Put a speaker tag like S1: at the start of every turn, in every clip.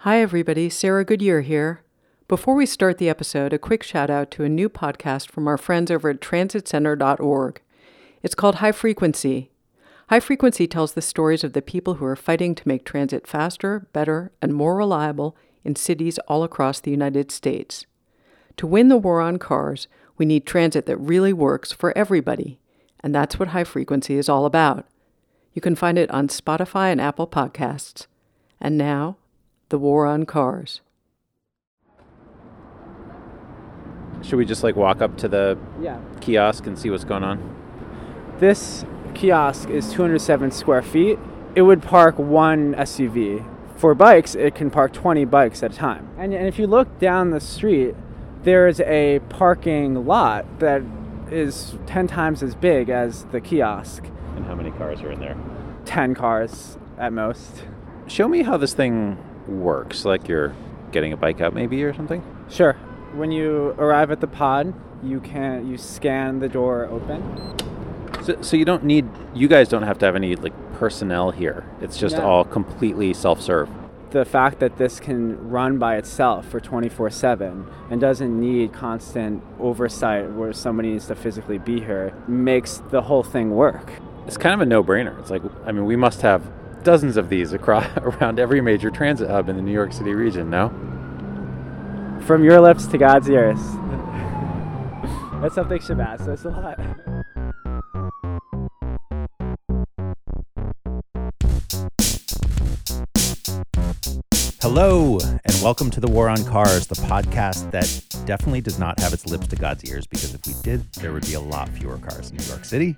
S1: Hi, everybody. Sarah Goodyear here. Before we start the episode, a quick shout out to a new podcast from our friends over at transitcenter.org. It's called High Frequency. High Frequency tells the stories of the people who are fighting to make transit faster, better, and more reliable in cities all across the United States. To win the war on cars, we need transit that really works for everybody. And that's what High Frequency is all about. You can find it on Spotify and Apple Podcasts. And now, the war on cars.
S2: Should we just like walk up to the
S3: Yeah.
S2: kiosk and see what's going on?
S3: This kiosk is 207 square feet. It would park one SUV. For bikes, it can park 20 bikes at a time. And, and if you look down the street, there's a parking lot that is 10 times as big as the kiosk.
S2: And how many cars are in there?
S3: 10 cars at most.
S2: Show me how this thing works. Like you're getting a bike out maybe or something?
S3: Sure. When you arrive at the pod, you can you scan the door open.
S2: So, so you don't need you guys don't have to have any like personnel here. It's just
S3: No.
S2: all completely self-serve.
S3: the fact that this can run by itself for 24 7 and doesn't need constant oversight where somebody needs to physically be here makes the whole thing work.
S2: It's kind of a no-brainer. It's like I mean, we must have dozens of these across around every major transit hub in the New York City region, no?
S3: From your lips to God's ears. That's something Shabazz says a lot.
S4: Hello, and welcome to the War on Cars, the podcast that definitely does not have its lips to God's ears because if we did, there would be a lot fewer cars in New York City.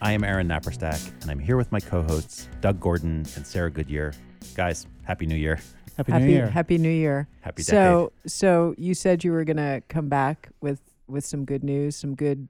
S4: I am Aaron Naparstek, and I'm here with my co hosts, Doug Gordon and Sarah Goodyear. Guys, Happy New Year.
S5: Happy,
S1: happy,
S5: New Year.
S1: Happy New Year.
S4: Happy
S1: so, so you said you were going to come back with with some good news, some good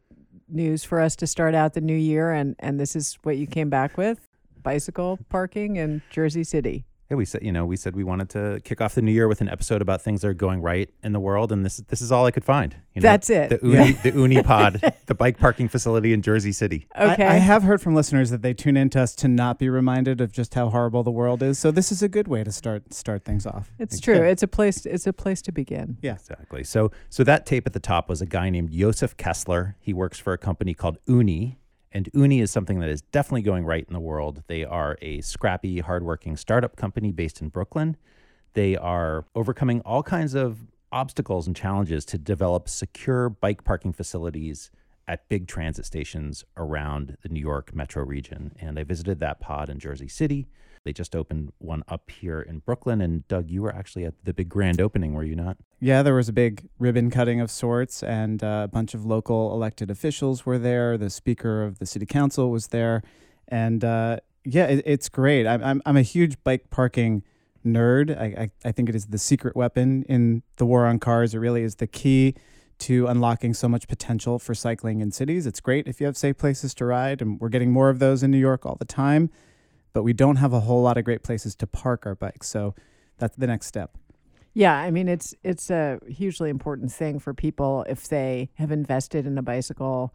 S1: news for us to start out the new year, and and this is what you came back with: bicycle parking in Jersey City.
S4: Yeah, we said, you know, we said we wanted to kick off the new year with an episode about things that are going right in the world, and this this is all I could find. You know,
S1: That's it.
S4: The Oonee, the Oonee Pod, the bike parking facility in Jersey City.
S1: Okay.
S5: I, I have heard from listeners that they tune in to us to not be reminded of just how horrible the world is. So this is a good way to start start things off.
S1: it's true. It's a place. It's a place to begin.
S5: Yeah.
S4: Exactly. So so that tape at the top was a guy named Josef Kessler. He works for a company called Oonee. And Oonee is something that is definitely going right in the world. They are a scrappy, hardworking startup company based in Brooklyn. They are overcoming all kinds of obstacles and challenges to develop secure bike parking facilities at big transit stations around the New York metro region. And I visited that pod in Jersey City. They just opened one up here in Brooklyn. And Doug, you were actually at the big grand opening, were you not?
S5: Yeah, there was a big ribbon cutting of sorts, and uh, a bunch of local elected officials were there. The speaker of the city council was there, and uh, yeah, it, it's great. I'm, I'm I'm a huge bike parking nerd. I, I I think it is the secret weapon in the war on cars. It really is the key to unlocking so much potential for cycling in cities. It's great if you have safe places to ride, and we're getting more of those in New York all the time. But we don't have a whole lot of great places to park our bikes, so that's the next step.
S1: Yeah, I mean it's it's a hugely important thing for people if they have invested in a bicycle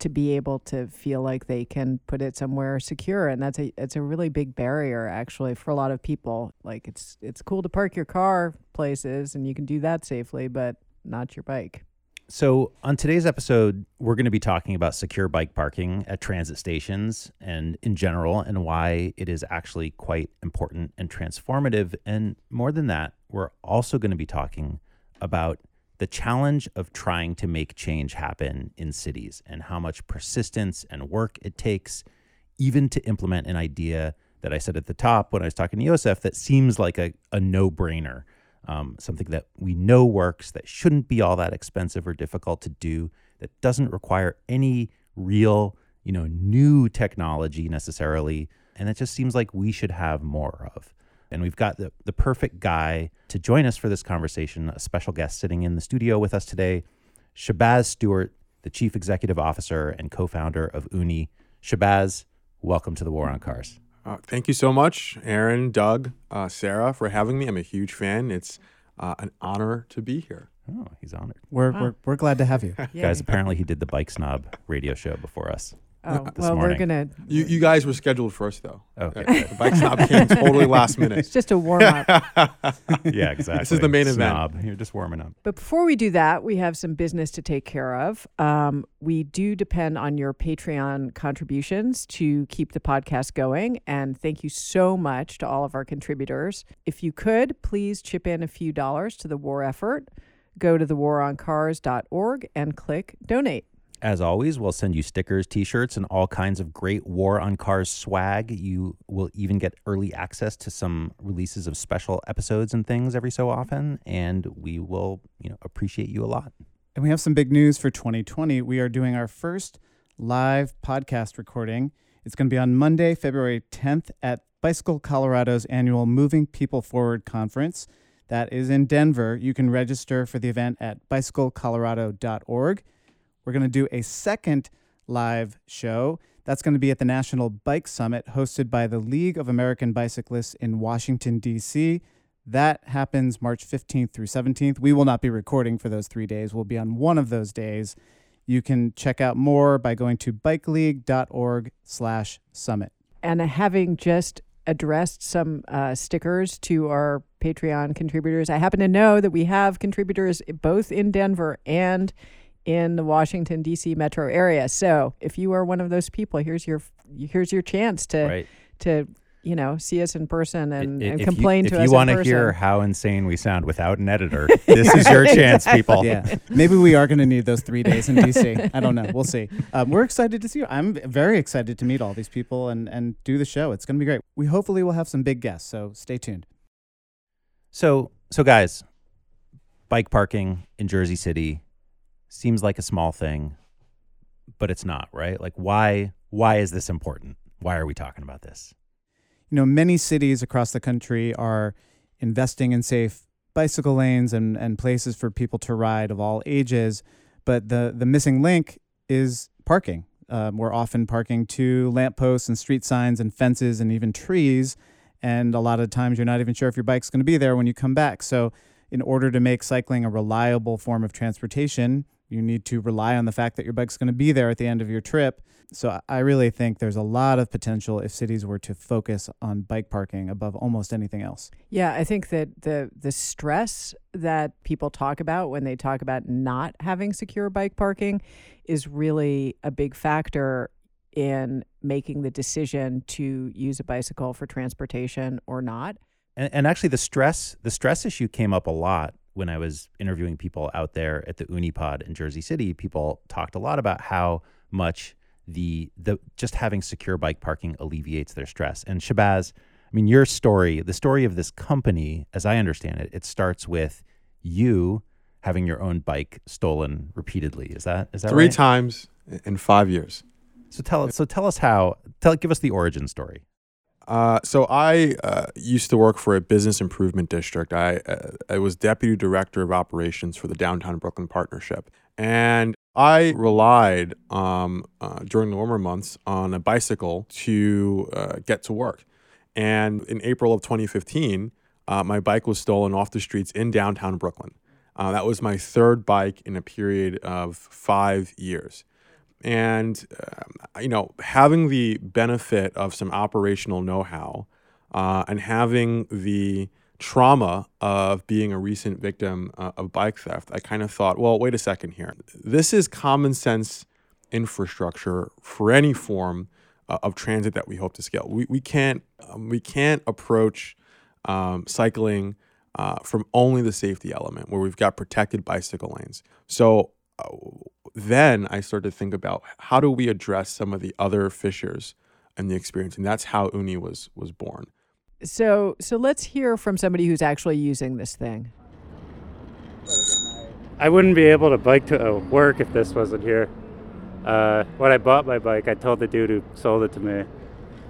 S1: to be able to feel like they can put it somewhere secure and that's a it's a really big barrier actually for a lot of people. Like it's it's cool to park your car places and you can do that safely, but not your bike.
S4: So, on today's episode, we're going to be talking about secure bike parking at transit stations and in general, and why it is actually quite important and transformative. And more than that, we're also going to be talking about the challenge of trying to make change happen in cities and how much persistence and work it takes, even to implement an idea that I said at the top when I was talking to Yosef that seems like a, a no brainer um, something that we know works, that shouldn't be all that expensive or difficult to do, that doesn't require any real, you know, new technology necessarily, and that just seems like we should have more of. And we've got the, the perfect guy to join us for this conversation, a special guest sitting in the studio with us today, Shabazz Stuart, the Chief Executive Officer and co founder of Oonee. Shabazz, welcome to the War on Cars.
S6: Uh, thank you so much, Aaron, Doug, uh, Sarah, for having me. I'm a huge fan. It's uh, an honor to be here.
S4: Oh, he's honored.
S5: We're
S1: Wow.
S5: we're, we're glad to have you.
S4: Guys, apparently he did the Bike Snob radio show before us.
S1: Oh, well,
S4: morning.
S1: we're gonna.
S6: You, you guys were scheduled first, though.
S4: Okay.
S6: Uh, the Bike Snob came totally last minute.
S1: It's just a warm up.
S4: yeah, exactly.
S6: This is the main event.
S4: Snob. You're just warming up.
S1: But before we do that, we have some business to take care of. Um, we do depend on your Patreon contributions to keep the podcast going. And thank you so much to all of our contributors. If you could, please chip in a few dollars to the war effort. Go to thewaroncars.org and click donate.
S4: As always, we'll send you stickers, t shirts, and all kinds of great War on Cars swag. You will even get early access to some releases of special episodes and things every so often. And we will, you know, appreciate you a lot.
S5: And we have some big news for 2020. We are doing our first live podcast recording. It's going to be on Monday, February 10th at Bicycle Colorado's annual Moving People Forward conference. That is in Denver. You can register for the event at bicyclecolorado.org. We're going to do a second live show. That's going to be at the National Bike Summit hosted by the League of American Bicyclists in Washington, D.C. That happens March 15th through 17th. We will not be recording for those three days. We'll be on one of those days. You can check out more by going to bikeleague.org slash summit.
S1: And having just addressed some uh, stickers to our Patreon contributors, I happen to know that we have contributors both in Denver and in the Washington D.C. metro area. So if you are one of those people, here's your here's your chance to
S4: Right.
S1: to you know see us in person and,
S4: I-
S1: and complain
S4: you,
S1: to
S4: if
S1: us
S4: you want to hear how insane we sound without an editor, this is your chance, people.
S5: Yeah, maybe we are going to need those three days in DC. I don't know. We'll see. Um, we're excited to see you. I'm very excited to meet all these people and and do the show. It's going to be great. We hopefully will have some big guests. So stay tuned.
S4: So, so guys, bike parking in Jersey City seems like a small thing, but it's not, right? Like, why? Why is this important? Why are we talking about this?
S5: You know, many cities across the country are investing in safe bicycle lanes and, and places for people to ride of all ages. But the, the missing link is parking. Um, we're often parking to lampposts and street signs and fences and even trees. And a lot of times you're not even sure if your bike's going to be there when you come back. So, in order to make cycling a reliable form of transportation, you need to rely on the fact that your bike's going to be there at the end of your trip. So I- I really think there's a lot of potential if cities were to focus on bike parking above almost anything else.
S1: Yeah, I think that the the stress that people talk about when they talk about not having secure bike parking is really a big factor in making the decision to use a bicycle for transportation or not.
S4: And, and actually, the stress the stress issue came up a lot when I was interviewing people out there at the Oonee Pod in Jersey City. People talked a lot about how much the the just having secure bike parking alleviates their stress. And Shabazz, I mean, your story, the story of this company, as I understand it, it starts with you having your own bike stolen repeatedly. Is that is that
S6: Three
S4: right?
S6: times in five years.
S4: So tell us. so tell us how tell give us the origin story.
S6: Uh, so I uh, used to work for a business improvement district. I uh, I was deputy director of operations for the Downtown Brooklyn Partnership, and I relied um, uh, during the warmer months on a bicycle to uh, get to work. And in April of 2015, uh, my bike was stolen off the streets in downtown Brooklyn. That was my third bike in a period of five years. And, um, you know, having the benefit of some operational know how uh, and having the trauma of being a recent victim uh, of bike theft, I kind of thought, well, wait a second here. This is common sense infrastructure for any form uh, of transit that we hope to scale. We, we can't um, we can't approach um, cycling uh, from only the safety element where we've got protected bicycle lanes. So uh, then I started to think about how do we address some of the other fissures in the experience, and that's how Oonee was was born.
S1: So so let's hear from somebody who's actually using this thing.
S7: I wouldn't be able to bike to uh, work if this wasn't here. Uh, when I bought my bike, I told the dude who sold it to me,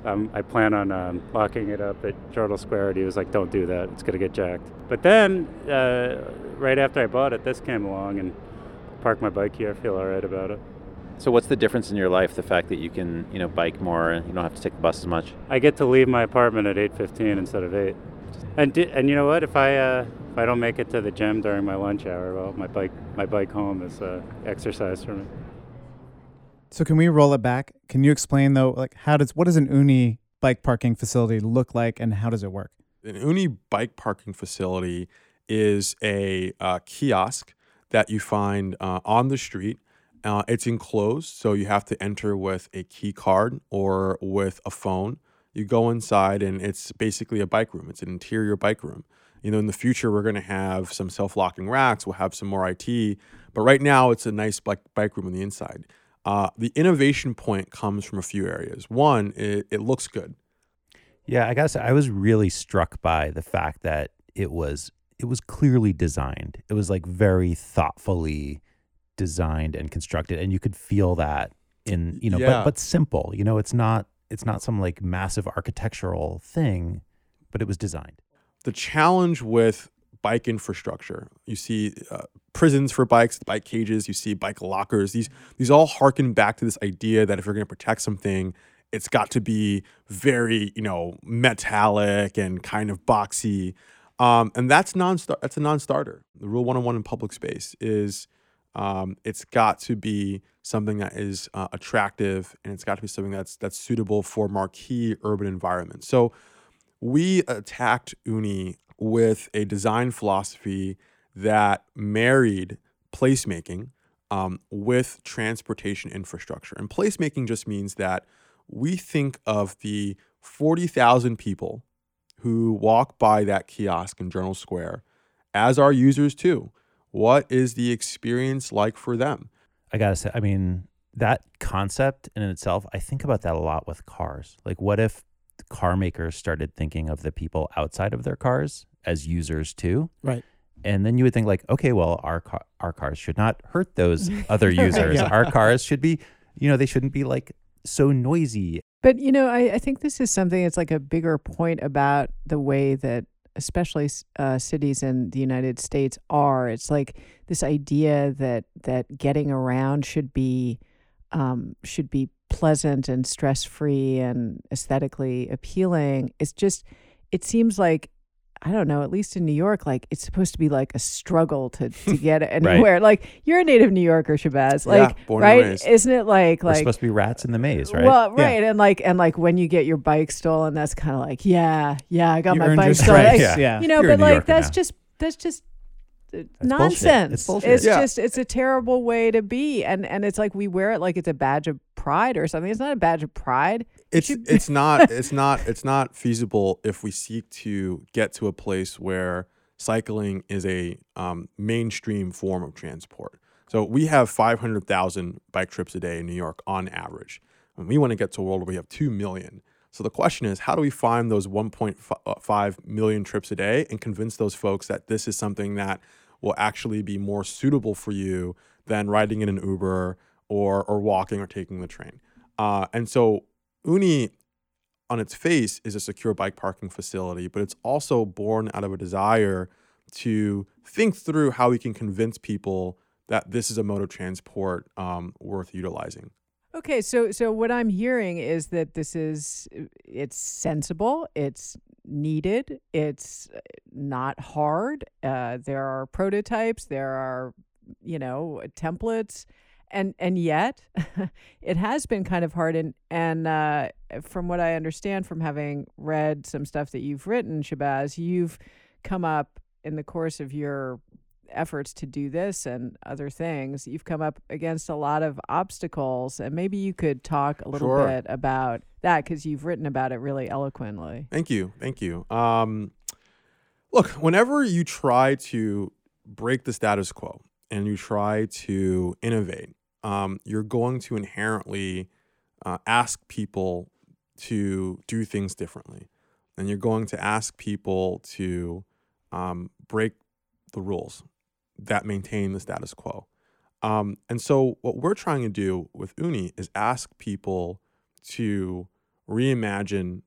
S7: um, I plan on um, locking it up at Journal Square, and he was like, "Don't do that; it's gonna get jacked." But then, uh, right after I bought it, this came along and parked my bike here. I feel all right about it.
S2: So what's the difference in your life? The fact that you can, you know, bike more and you don't have to take the bus as much.
S7: I get to leave my apartment at 8:15 instead of 8. And di- and you know what? If I uh, if I don't make it to the gym during my lunch hour, well, my bike my bike home is uh, exercise for me.
S5: So can we roll it back? Can you explain though, like how does what does an Oonee bike parking facility look like, and how does it work?
S6: An Oonee bike parking facility is a uh, kiosk that you find uh, on the street. Uh, it's enclosed, so you have to enter with a key card or with a phone. You go inside, and it's basically a bike room. It's an interior bike room. You know, in the future, we're going to have some self-locking racks. We'll have some more IT, but right now, it's a nice bike bike room on the inside. Uh, the innovation point comes from a few areas. One, it, it looks good.
S4: Yeah, I gotta say, I was really struck by the fact that it was it was clearly designed. It was like very thoughtfully designed and constructed, and you could feel that in you know,
S6: Yeah.
S4: but but simple. You know, it's not it's not some like massive architectural thing, but it was designed.
S6: the challenge with bike infrastructure you see uh, prisons for bikes bike cages you see bike lockers these these all harken back to this idea that if you're going to protect something it's got to be very you know metallic and kind of boxy um, and that's non that's a non-starter the rule 101 in public space is um, it's got to be something that is uh, attractive and it's got to be something that's that's suitable for marquee urban environments so we attacked Oonee with a design philosophy that married placemaking um, with transportation infrastructure. And placemaking just means that we think of the 40,000 people who walk by that kiosk in Journal Square as our users too. What is the experience like for them?
S4: I gotta say, I mean, that concept in itself, I think about that a lot with cars. Like, what if car makers started thinking of the people outside of their cars as users too?
S5: Right.
S4: And then you would think like, okay, well, our car, our cars should not hurt those other users.
S5: Yeah.
S4: Our cars should be, you know, they shouldn't be like so noisy.
S1: But you know, I, I think this is something that's like a bigger point about the way that, especially uh, cities in the United States, are. It's like this idea that that getting around should be um, should be pleasant and stress free and aesthetically appealing. It's just, it seems like. I don't know, at least in New York, like it's supposed to be like a struggle to, to get anywhere. Like you're a native New Yorker, Shabazz.
S6: Yeah,
S1: Like,
S6: born and
S1: right?
S6: raised.
S1: Isn't it like
S4: We're
S1: like
S4: supposed to be rats in the maze, right?
S1: well,
S5: Yeah.
S1: right, and like and like when you get your bike stolen, that's kind of like, yeah, yeah, I got
S5: You
S1: my bike stolen. Like,
S5: yeah.
S1: You know,
S4: You're
S1: but like
S4: Yorker
S1: that's
S4: now.
S1: just that's just uh,
S4: bullshit. It's
S1: nonsense.
S4: bullshit.
S1: It's
S6: Yeah.
S1: just it's a terrible way to be, and and it's like we wear it like it's a badge of pride or something. It's not a badge of pride.
S6: it's it's not it's not it's not feasible if we seek to get to a place where cycling is a um, mainstream form of transport. So we have 500,000 bike trips a day in New York on average. And we want to get to a world where we have 2 million. So the question is, how do we find those 1.5 million trips a day and convince those folks that this is something that will actually be more suitable for you than riding in an Uber or or walking or taking the train? Uh, and so Oonee, on its face, is a secure bike parking facility, but it's also born out of a desire to think through how we can convince people that this is a mode of transport um, worth utilizing.
S1: Okay, so so what I'm hearing is that this is it's sensible, it's needed, it's not hard. Uh, there are prototypes, there are you know templates, and and yet it has been kind of hard. And and uh, from what I understand from having read some stuff that you've written, Shabazz, you've come up in the course of your efforts to do this and other things, you've come up against a lot of obstacles. And maybe you could talk a little
S6: Sure.
S1: bit about that because you've written about it really eloquently.
S6: Thank you. Thank you. Um, look, whenever you try to break the status quo and you try to innovate, um, you're going to inherently uh, ask people to do things differently. And you're going to ask people to um, break the rules that maintain the status quo. Um, and so, what we're trying to do with Oonee is ask people to reimagine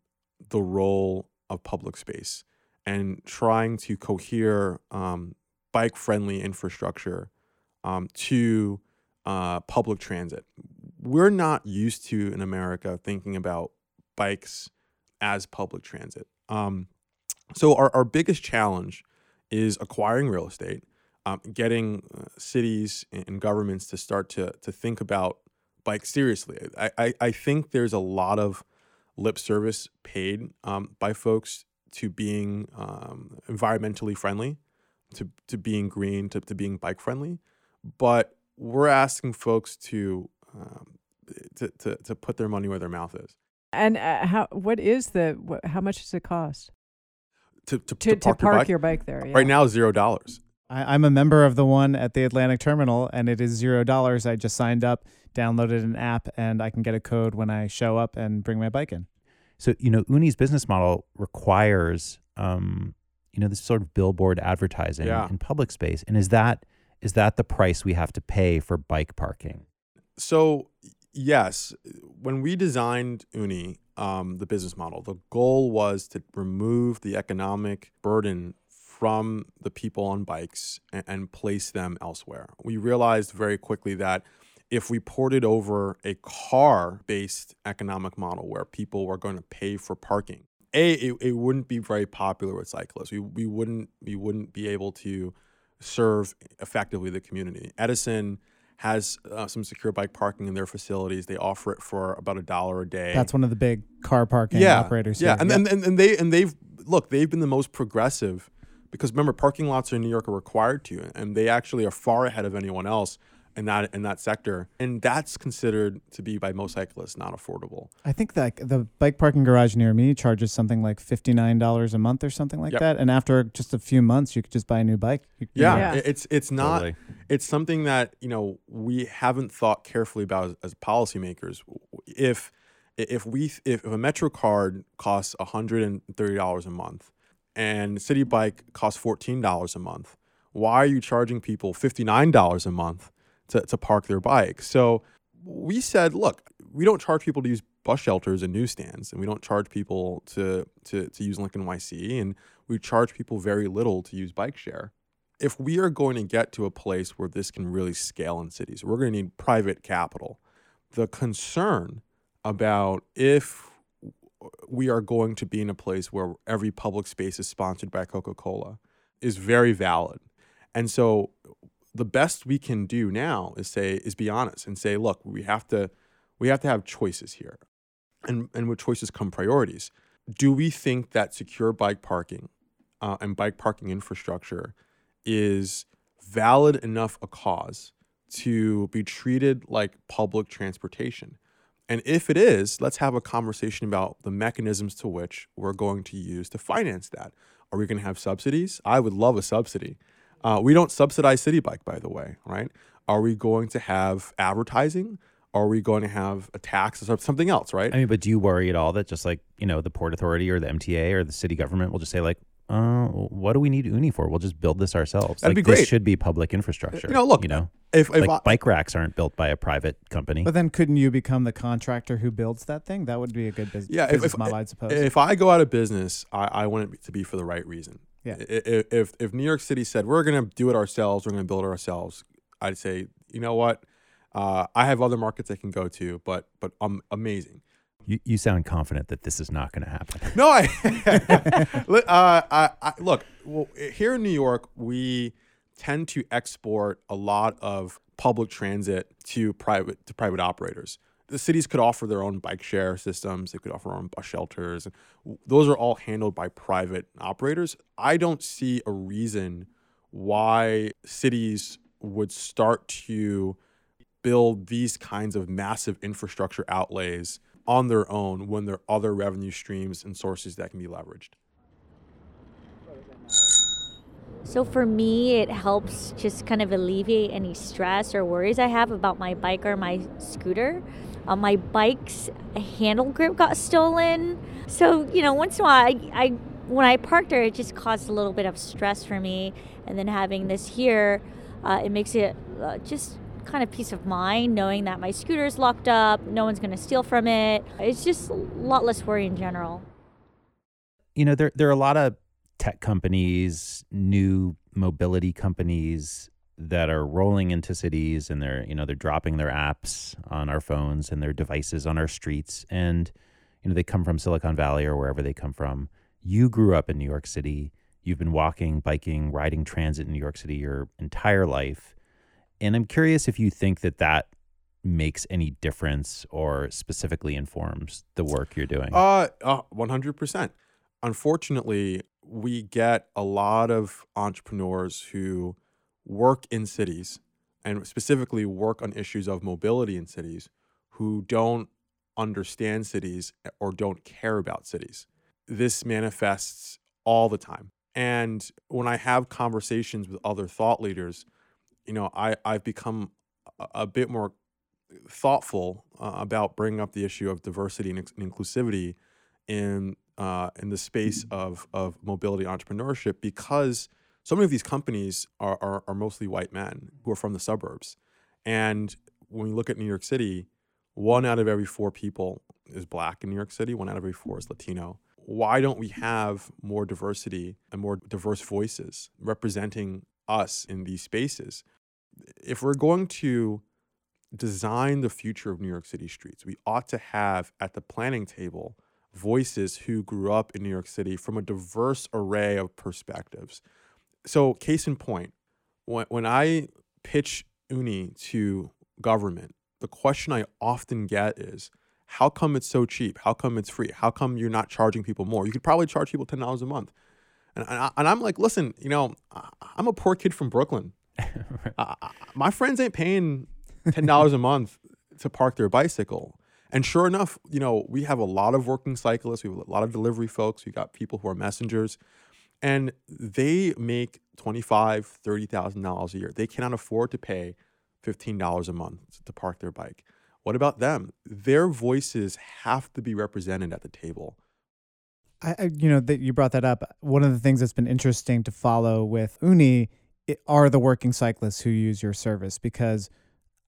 S6: the role of public space and trying to cohere um, bike friendly infrastructure um, to uh, public transit. We're not used to in America thinking about bikes as public transit. Um, so, our, our biggest challenge is acquiring real estate, um, getting uh, cities and governments to start to, to think about bikes seriously. I, I, I think there's a lot of lip service paid um, by folks to being um, environmentally friendly, to, to being green, to, to being bike friendly. But we're asking folks to, um, to, to, to put their money where their mouth is.
S1: And uh, how? What is the? What, how much does it cost
S6: To, to,
S1: to,
S6: to park, your, bike.
S1: there? Yeah.
S6: Right now, zero dollars.
S5: I, I'm a member of the one at the Atlantic Terminal, and it is zero dollars. I just signed up, downloaded an app, and I can get a code when I show up and bring my bike in.
S4: So, you know, Oonee's business model requires, um, you know, this sort of billboard advertising
S6: Yeah.
S4: in public space. And is that is that the price we have to pay for bike parking?
S6: So yes, when we designed Oonee, um, the business model, the goal was to remove the economic burden from the people on bikes and, and place them elsewhere. We realized very quickly that if we ported over a car-based economic model where people were going to pay for parking, a it, it wouldn't be very popular with cyclists. We we wouldn't we wouldn't be able to serve effectively the community. Edison has uh, some secure bike parking in their facilities. They offer it for about a dollar a day.
S5: That's one of the big car parking
S6: yeah,
S5: operators.
S6: Yeah,
S5: here.
S6: and,
S5: Yep.
S6: and and and they and they've look they've been the most progressive because remember parking lots in New York are required to, and they actually are far ahead of anyone else in that in that sector, and that's considered to be by most cyclists not affordable.
S5: I think that the bike parking garage near me charges something like fifty nine dollars a month or something like
S6: Yep.
S5: that. And after just a few months, you could just buy a new bike. You- you
S6: Yeah,
S5: know,
S1: Yeah.
S6: it's it's not
S4: Totally.
S6: it's something that you know we haven't thought carefully about as, as policymakers. If if we if a Metro card costs hundred and thirty dollars a month, and Citi Bike costs fourteen dollars a month, why are you charging people fifty nine dollars a month to to park their bike? So we said, look, we don't charge people to use bus shelters and newsstands, and we don't charge people to to to use LinkNYC, and we charge people very little to use bike share if we are going to get to a place where this can really scale in cities, we're going to need private capital. The concern about if we are going to be in a place where every public space is sponsored by Coca Cola is very valid. And so the best we can do now is say is be honest and say, look, we have to we have to have choices here. And and with choices come priorities. Do we think that secure bike parking uh, and bike parking infrastructure is valid enough a cause to be treated like public transportation? And if it is, let's have a conversation about the mechanisms to which we're going to use to finance that. Are we going to have subsidies? I would love a subsidy. Uh, we don't subsidize Citi Bike, by the way, right? Are we going to have advertising? Are we going to have a tax or something else, right?
S4: I mean, but do you worry at all that just like, you know, the Port Authority or the MTA or the city government will just say like, uh, what do we need Oonee for? We'll just build this ourselves.
S6: That'd
S4: like
S6: be
S4: this
S6: great.
S4: should be public infrastructure.
S6: You know, look,
S4: you know,
S6: if, if
S4: like
S6: I,
S4: bike racks aren't built by a private company.
S5: But then couldn't you become the contractor who builds that thing? That would be a good bus-
S6: Yeah, if-
S5: business
S6: if-
S5: model, I'd suppose.
S6: If I go out of business, I, I want it to be for the right reason.
S5: Yeah.
S6: I- i- If if New York City said we're going to do it ourselves, we're going to build it ourselves, I'd say, you know what? Uh, I have other markets I can go to, but but I'm amazing.
S4: you, you sound confident that this is not going to happen.
S6: No, I, uh, I, I look well, here in New York. We tend to export a lot of public transit to private to private operators. The cities could offer their own bike share systems. They could offer their own bus shelters. Those are all handled by private operators. I don't see a reason why cities would start to build these kinds of massive infrastructure outlays on their own when there are other revenue streams and sources that can be leveraged.
S8: So for me, it helps just kind of alleviate any stress or worries I have about my bike or my scooter. Uh, my bike's handle grip got stolen, so you know once in a while, I, I when I parked there, it just caused a little bit of stress for me. And then having this here, uh, it makes it uh, just kind of peace of mind knowing that my scooter's locked up, no one's going to steal from it. It's just a lot less worry in general.
S4: you know, there there are a lot of tech companies, new mobility companies that are rolling into cities and they're, you know, they're dropping their apps on our phones and their devices on our streets and you know, they come from Silicon Valley or wherever they come from. You grew up in New York City. You've been walking, biking, riding transit in New York City your entire life. And I'm curious if you think that that makes any difference or specifically informs the work you're doing?
S6: Uh, uh, 100%. Unfortunately, we get a lot of entrepreneurs who work in cities and specifically work on issues of mobility in cities who don't understand cities or don't care about cities. This manifests all the time. And when I have conversations with other thought leaders, you know, I, I've become a, a bit more thoughtful uh, about bringing up the issue of diversity and, and inclusivity in uh, in the space of of mobility entrepreneurship because so many of these companies are, are, are mostly white men who are from the suburbs, and when we look at New York City, one out of every four people is black in New York City. One out of every four is Latino. Why don't we have more diversity and more diverse voices representing us in these spaces? If we're going to design the future of New York City streets, we ought to have at the planning table voices who grew up in New York City from a diverse array of perspectives. So, case in point, when, when I pitch Oonee to government, the question I often get is, how come it's so cheap? How come it's free? How come you're not charging people more? You could probably charge people $10 a month. And, and, I, and I'm like, listen, you know, I'm a poor kid from Brooklyn. uh, my friends ain't paying $10 a month to park their bicycle. And sure enough, you know, we have a lot of working cyclists, we have a lot of delivery folks, we got people who are messengers, and they make $25,000, $30,000 a year. They cannot afford to pay $15 a month to park their bike. What about them? Their voices have to be represented at the table.
S5: I, I you know, that you brought that up. One of the things that's been interesting to follow with Oonee are the working cyclists who use your service because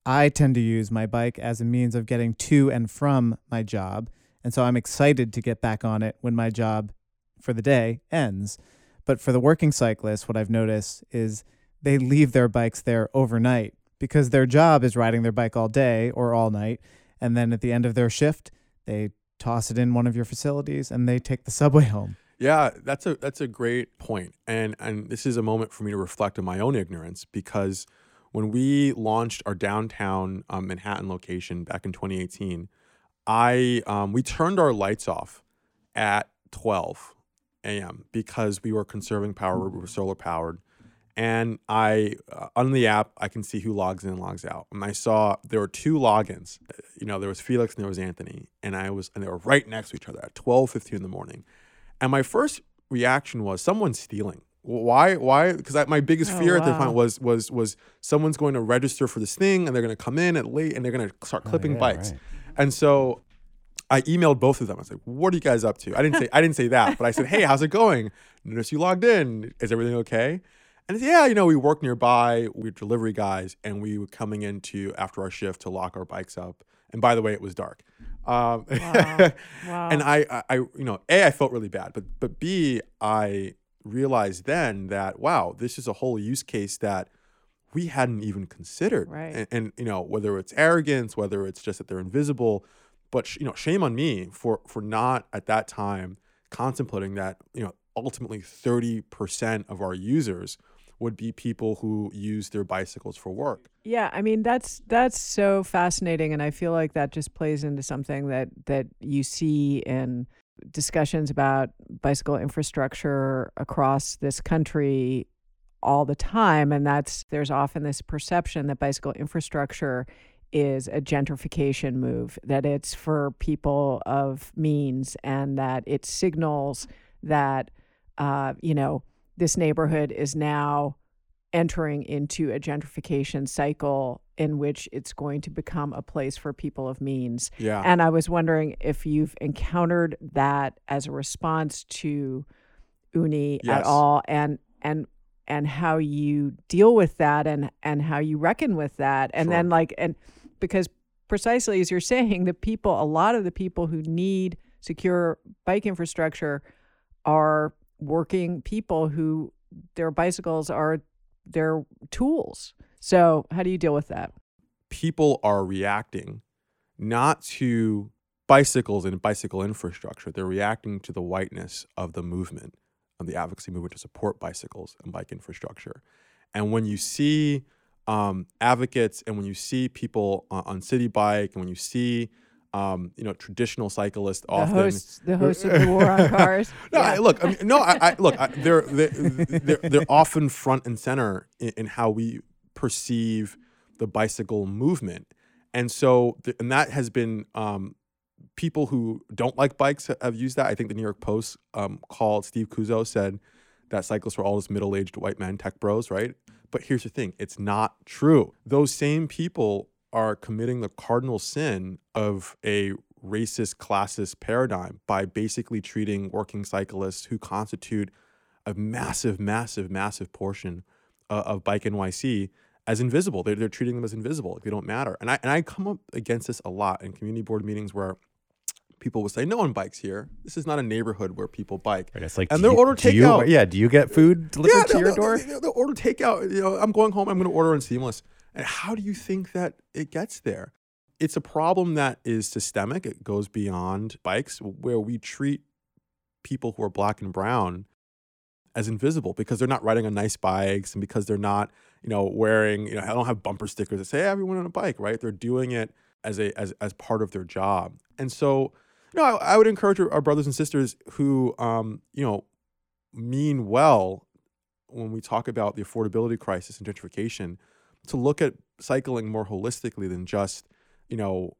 S5: I tend to use my bike as a means of getting to and from my job. And so I'm excited to get back on it when my job for the day ends. But for the working cyclists, what I've noticed is they leave their bikes there overnight because their job is riding their bike all day or all night. And then at the end of their shift, they toss it in one of your facilities and they take the subway home.
S6: Yeah, that's a that's a great point. And and this is a moment for me to reflect on my own ignorance because when we launched our downtown um, Manhattan location back in 2018, I um, we turned our lights off at 12 a.m. because we were conserving power. We were solar powered, and I uh, on the app I can see who logs in and logs out. And I saw there were two logins. You know, there was Felix and there was Anthony, and I was and they were right next to each other at 12:15 in the morning. And my first reaction was someone's stealing why why because my biggest oh, fear wow. at the time was was was someone's going to register for this thing and they're going to come in at late and they're going to start oh, clipping oh, yeah, bikes right. and so i emailed both of them i was like what are you guys up to i didn't say i didn't say that but i said hey how's it going notice you logged in is everything okay and said, yeah you know we work nearby we're delivery guys and we were coming into after our shift to lock our bikes up and by the way it was dark um, wow. wow. and I, I, I, you know, A, I felt really bad, but but B, I realized then that wow, this is a whole use case that we hadn't even considered.
S1: Right.
S6: And, and you know, whether it's arrogance, whether it's just that they're invisible, but sh- you know, shame on me for for not at that time contemplating that you know ultimately 30% of our users would be people who use their bicycles for work.
S1: Yeah, I mean that's that's so fascinating and I feel like that just plays into something that that you see in discussions about bicycle infrastructure across this country all the time and that's there's often this perception that bicycle infrastructure is a gentrification move that it's for people of means and that it signals that uh, you know this neighborhood is now entering into a gentrification cycle in which it's going to become a place for people of means.
S6: Yeah.
S1: And I was wondering if you've encountered that as a response to Oonee
S6: yes.
S1: at all and and and how you deal with that and and how you reckon with that. And sure. then like and because precisely as you're saying, the people a lot of the people who need secure bike infrastructure are working people who their bicycles are their tools. So, how do you deal with that?
S6: People are reacting not to bicycles and bicycle infrastructure, they're reacting to the whiteness of the movement, of the advocacy movement to support bicycles and bike infrastructure. And when you see um, advocates and when you see people on, on Citi Bike and when you see um, you know traditional cyclists
S1: The
S6: often
S1: hosts, the hosts of the war on cars.
S6: no,
S1: Yeah.
S6: I, look, I mean, no, I, I look. I, they're, they're they're they're often front and center in, in how we perceive the bicycle movement, and so th- and that has been um, people who don't like bikes have used that. I think the New York Post um, called Steve Cuozzo said that cyclists were all just middle-aged white men, tech bros, right? But here's the thing: it's not true. Those same people are committing the cardinal sin of a racist classist paradigm by basically treating working cyclists who constitute a massive, massive, massive portion uh, of Bike NYC as invisible. They're, they're treating them as invisible. They don't matter. And I, and I come up against this a lot in community board meetings where people will say, no one bikes here. This is not a neighborhood where people bike.
S4: Right, it's like
S6: And
S4: you-
S6: order
S4: do you-
S6: takeout.
S4: yeah, do you get food delivered to
S6: they'll-
S4: your door?
S6: They'll, they'll order takeout. You know, I'm going home. I'm going to order on Seamless. And how do you think that it gets there? It's a problem that is systemic. It goes beyond bikes, where we treat people who are black and brown as invisible because they're not riding on nice bikes and because they're not, you know, wearing, you know, I don't have bumper stickers that say hey, everyone on a bike, right? They're doing it as a as as part of their job. And so, know, I, I would encourage our brothers and sisters who, um, you know, mean well when we talk about the affordability crisis and gentrification to look at cycling more holistically than just you know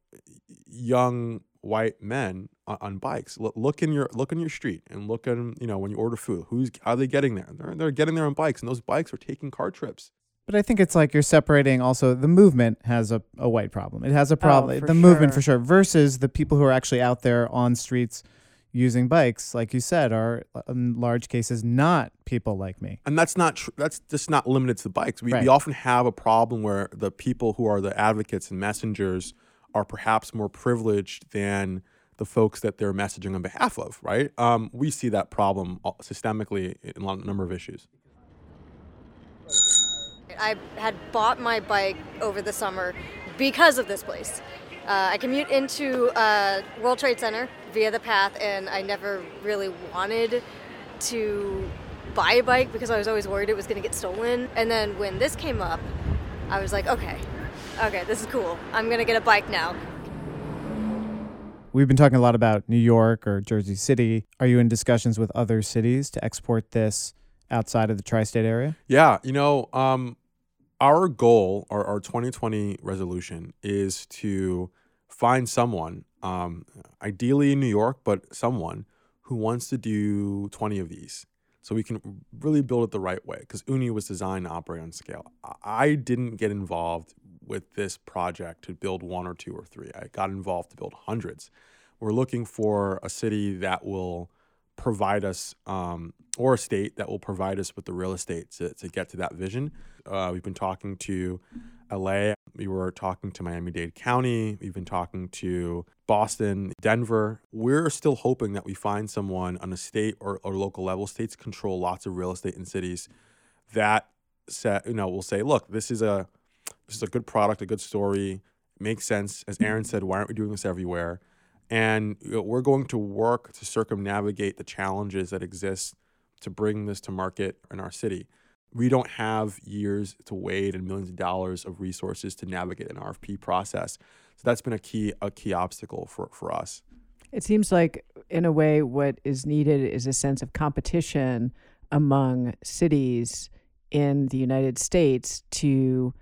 S6: young white men on, on bikes. Look, look in your look in your street and look at you know when you order food who's are they getting there? They're, they're getting there on bikes and those bikes are taking car trips
S5: But I think it's like you're separating also the movement has a, a white problem. It has a problem.
S1: for
S5: the movement for sure versus the people who are actually out there on streets using bikes, like you said, are in large cases not people like me.
S6: and that's not tr- that's just not limited to the bikes we,
S5: Right.
S6: we often have a problem where the people who are the advocates and messengers are perhaps more privileged than the folks that they're messaging on behalf of right um, we see that problem systemically in a number of issues
S9: I had bought my bike over the summer because of this place. Uh, I commute into uh, World Trade Center via the path, and I never really wanted to buy a bike because I was always worried it was going to get stolen. And then when this came up, I was like, okay, okay, this is cool. I'm going to get a bike now.
S5: We've been talking a lot about New York or Jersey City. Are you in discussions with other cities to export this outside of the tri-state area?
S6: Yeah, you know, um, our goal, our, our 2020 resolution is to find someone, um, ideally in New York, but someone who wants to do 20 of these. So we can really build it the right way because Oonee was designed to operate on scale. I didn't get involved with this project to build one or two or three. I got involved to build hundreds. We're looking for a city that will provide us, um, or a state that will provide us with the real estate to, to get to that vision. Uh, we've been talking to LA, we were talking to Miami Dade County, we've been talking to Boston, Denver. We're still hoping that we find someone on a state or, or local level. States control lots of real estate in cities that set, you know, will say, look, this is a this is a good product, a good story, makes sense. As Aaron said, why aren't we doing this everywhere? And we're going to work to circumnavigate the challenges that exist to bring this to market in our city. We don't have years to wait and millions of dollars of resources to navigate an RFP process. So that's been a key a key obstacle for, for us.
S1: It seems like, in a way, what is needed is a sense of competition among cities in the United States to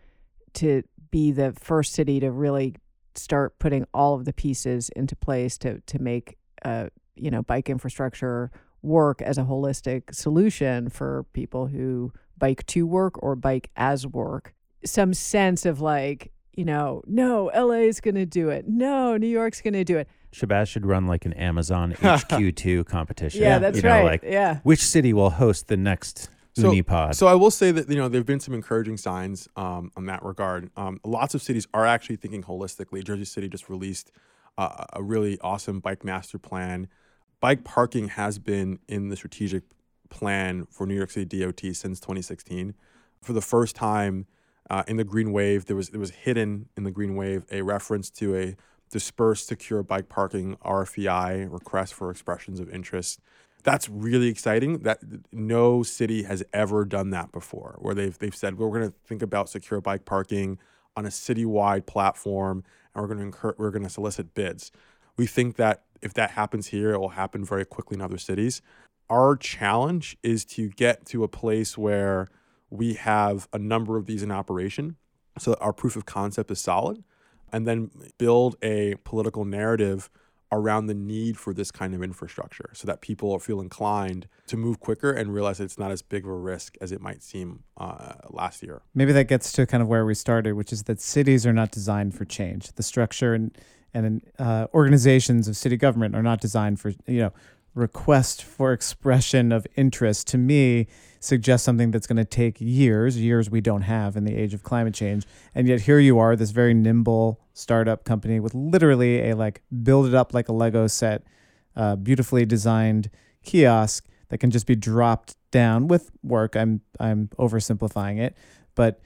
S1: to be the first city to really start putting all of the pieces into place to to make uh, you know bike infrastructure work as a holistic solution for people who bike to work or bike as work. Some sense of like you know, no, LA is going to do it. No, New York's going to do it.
S4: Shabazz should run like an Amazon HQ2 competition.
S1: Yeah, that's
S4: you know,
S1: right.
S4: Like
S1: yeah.
S4: which city will host the next
S6: So-? So I will say that you know there've been some encouraging signs um, on that regard. Um, lots of cities are actually thinking holistically. Jersey City just released uh, a really awesome bike master plan. Bike parking has been in the strategic plan for New York City DOT since 2016. For the first time uh, in the Green Wave, there was there was hidden in the Green Wave a reference to a dispersed secure bike parking RFEI request for expressions of interest. That's really exciting. That no city has ever done that before, where they've they've said well, we're going to think about secure bike parking on a citywide platform, and we're going to incur, we're going to solicit bids. We think that if that happens here, it will happen very quickly in other cities. Our challenge is to get to a place where we have a number of these in operation, so that our proof of concept is solid, and then build a political narrative around the need for this kind of infrastructure so that people feel inclined to move quicker and realize it's not as big of a risk as it might seem uh, last year.
S5: Maybe that gets to kind of where we started, which is that cities are not designed for change. The structure and and uh, organizations of city government are not designed for you know request for expression of interest. To me, suggests something that's going to take years, years we don't have in the age of climate change. And yet here you are, this very nimble startup company with literally a like build it up like a Lego set, uh, beautifully designed kiosk that can just be dropped down with work. I'm I'm oversimplifying it, but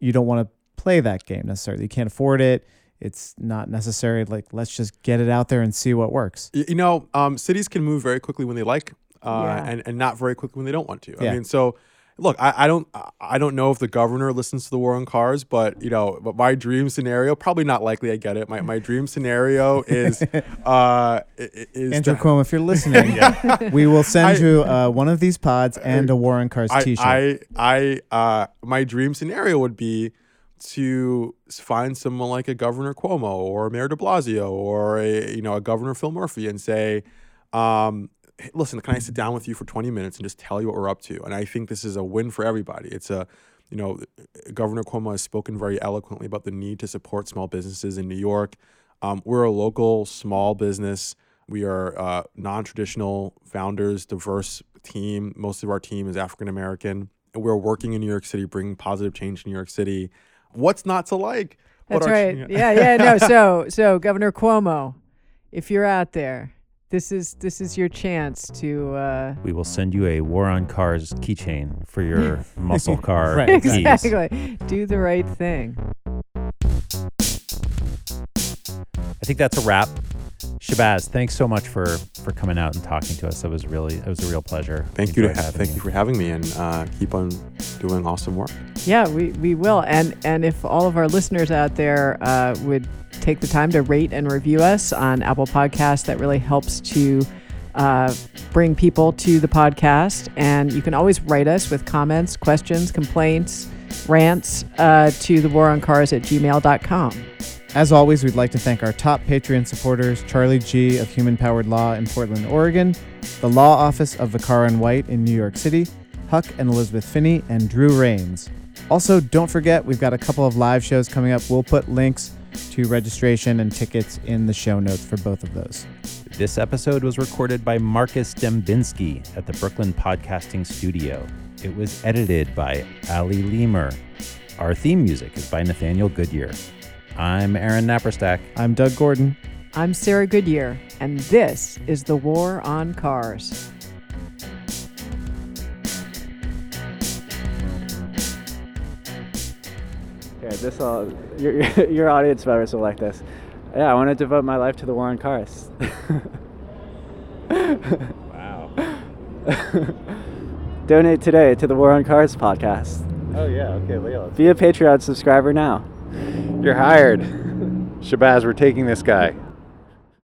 S5: you don't want to play that game necessarily. You can't afford it. It's not necessary. Like let's just get it out there and see what works.
S6: You know, um, cities can move very quickly when they like uh,
S1: Yeah.
S6: and and not very quickly when they don't want to.
S5: Yeah.
S6: I mean, so look, I, I don't I don't know if the governor listens to the war on cars, but you know, but my dream scenario probably not likely. I get it. My my dream scenario is uh i- i- is
S5: Andrew
S6: that-
S5: Cuomo, if you're listening, we will send
S6: I-
S5: you uh, one of these pods and a War on Cars
S6: I,
S5: T-shirt.
S6: I, I, uh, my dream scenario would be to find someone like a Governor Cuomo or Mayor De Blasio or a, you know, a Governor Phil Murphy and say, um, "Hey, listen, can I sit down with you for 20 minutes and just tell you what we're up to? And I think this is a win for everybody. It's a, you know, Governor Cuomo has spoken very eloquently about the need to support small businesses in New York. Um, we're a local small business. We are uh, non-traditional founders, diverse team. Most of our team is African American. We're working in New York City, bringing positive change to New York City. What's not to like?
S1: That's
S6: our-
S1: right. Yeah, yeah, no. So, so Governor Cuomo, if you're out there, this is this is your chance to uh,
S4: We will send you a War on Cars keychain for your muscle car
S5: Right,
S4: keys.
S1: exactly do the right thing.
S4: I think that's a wrap. Shabazz, thanks so much for for coming out and talking to us. That was really it was a real pleasure.
S6: Thank you to
S4: Enjoyed
S6: have,
S4: having
S6: thank you for having me and uh, keep on doing awesome work.
S1: Yeah, we, we will. And and if all of our listeners out there uh, would take the time to rate and review us on Apple Podcasts, that really helps to uh, bring people to the podcast. And you can always write us with comments, questions, complaints, rants uh, to the war on cars at gmail.com.
S5: As always, we'd like to thank our top Patreon supporters Charlie G. of Human Powered Law in Portland, Oregon, the Law Office of Vaccaro and White in New York City, Huck and Elizabeth Finney, and Drew Rains. Also, don't forget, we've got a couple of live shows coming up. We'll put links to registration and tickets in the show notes for both of those.
S4: This episode was recorded by Marcus Dembinski at the Brooklyn Podcasting Studio. It was edited by Ali Lemer. Our theme music is by Nathaniel Goodyear. I'm Aaron Naparstek.
S5: I'm Doug Gordon.
S1: I'm Sarah Goodyear, and this is the War on Cars.
S3: Okay, this all your your audience members will like this. Yeah, I want to devote my life to the war on cars.
S2: Wow.
S3: Donate today to the War on Cars podcast.
S2: Oh yeah. Okay, Leo.
S3: Be a Patreon subscriber now.
S2: You're hired. Shabazz, we're taking this guy.